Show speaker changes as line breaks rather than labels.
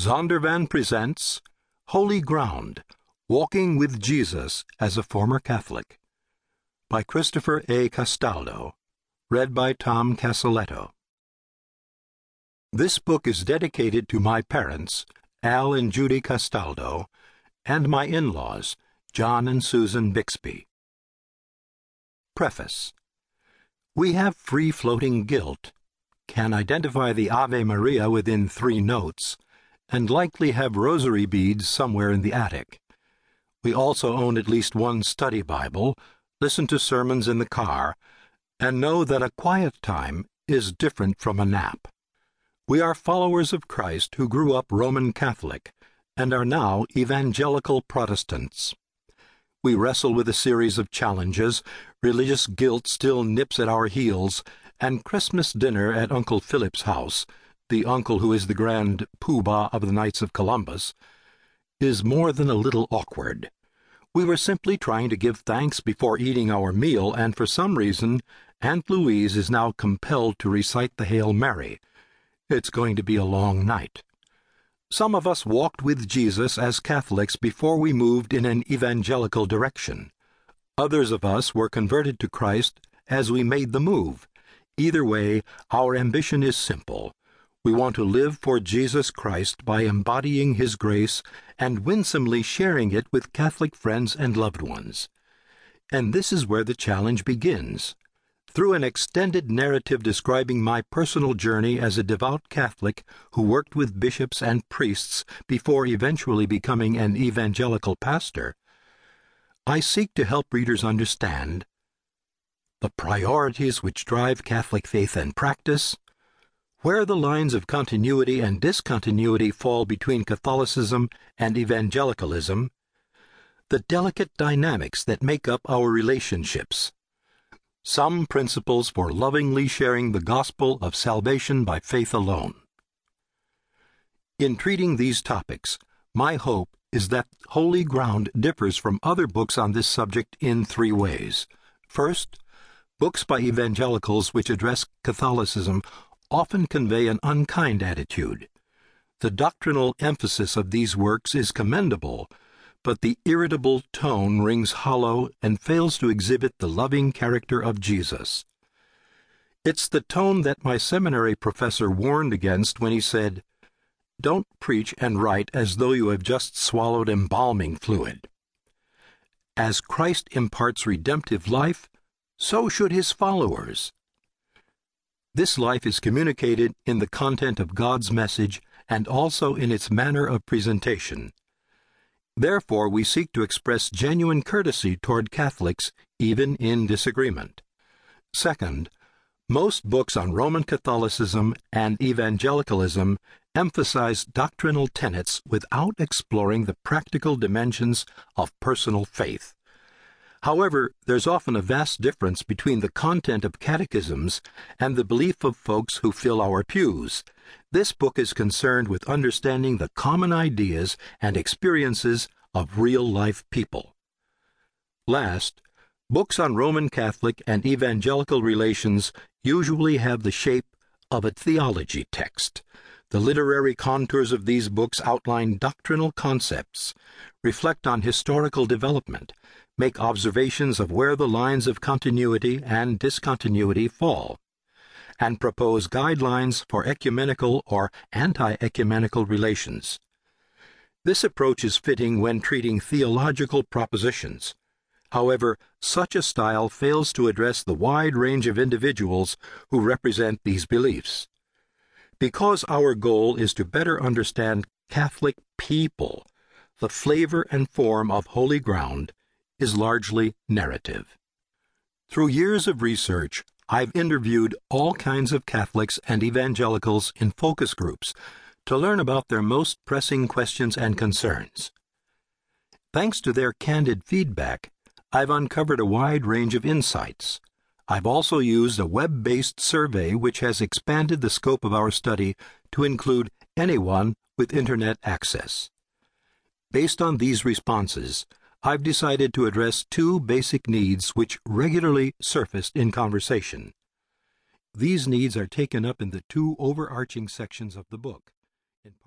Zondervan presents Holy Ground Walking with Jesus as a Former Catholic by Christopher A. Castaldo. Read by Tom Casaletto. This book is dedicated to my parents, Al and Judy Castaldo, and my in laws, John and Susan Bixby. Preface We have free floating guilt, can identify the Ave Maria within three notes, and likely have rosary beads somewhere in the attic. We also own at least one study Bible, listen to sermons in the car, and know that a quiet time is different from a nap. We are followers of Christ who grew up Roman Catholic and are now evangelical Protestants. We wrestle with a series of challenges, religious guilt still nips at our heels, and Christmas dinner at Uncle Philip's house, the uncle who is the grand poobah of the Knights of Columbus, is more than a little awkward. We were simply trying to give thanks before eating our meal, and for some reason, Aunt Louise is now compelled to recite the Hail Mary. It's going to be a long night. Some of us walked with Jesus as Catholics before we moved in an evangelical direction. Others of us were converted to Christ as we made the move. Either way, our ambition is simple. We want to live for Jesus Christ by embodying His grace and winsomely sharing it with Catholic friends and loved ones. And this is where the challenge begins. Through an extended narrative describing my personal journey as a devout Catholic who worked with bishops and priests before eventually becoming an evangelical pastor, I seek to help readers understand the priorities which drive Catholic faith and practice, where the lines of continuity and discontinuity fall between Catholicism and evangelicalism, the delicate dynamics that make up our relationships some principles for lovingly sharing the gospel of salvation by faith alone. In treating these topics, my hope is that Holy Ground differs from other books on this subject in three ways. First, books by evangelicals which address Catholicism often convey an unkind attitude. The doctrinal emphasis of these works is commendable, but the irritable tone rings hollow and fails to exhibit the loving character of Jesus. It's the tone that my seminary professor warned against when he said, Don't preach and write as though you have just swallowed embalming fluid. As Christ imparts redemptive life, so should his followers. This life is communicated in the content of God's message and also in its manner of presentation. Therefore, we seek to express genuine courtesy toward Catholics, even in disagreement. Second, most books on Roman Catholicism and evangelicalism emphasize doctrinal tenets without exploring the practical dimensions of personal faith. However, there's often a vast difference between the content of catechisms and the belief of folks who fill our pews. This book is concerned with understanding the common ideas and experiences of real life people. Last, books on Roman Catholic and evangelical relations usually have the shape of a theology text. The literary contours of these books outline doctrinal concepts, reflect on historical development, make observations of where the lines of continuity and discontinuity fall, and propose guidelines for ecumenical or anti ecumenical relations. This approach is fitting when treating theological propositions. However, such a style fails to address the wide range of individuals who represent these beliefs. Because our goal is to better understand Catholic people, the flavor and form of Holy Ground is largely narrative. Through years of research, I've interviewed all kinds of Catholics and evangelicals in focus groups to learn about their most pressing questions and concerns. Thanks to their candid feedback, I've uncovered a wide range of insights. I've also used a web based survey which has expanded the scope of our study to include anyone with Internet access. Based on these responses, I've decided to address two basic needs which regularly surfaced in conversation. These needs are taken up in the two overarching sections of the book.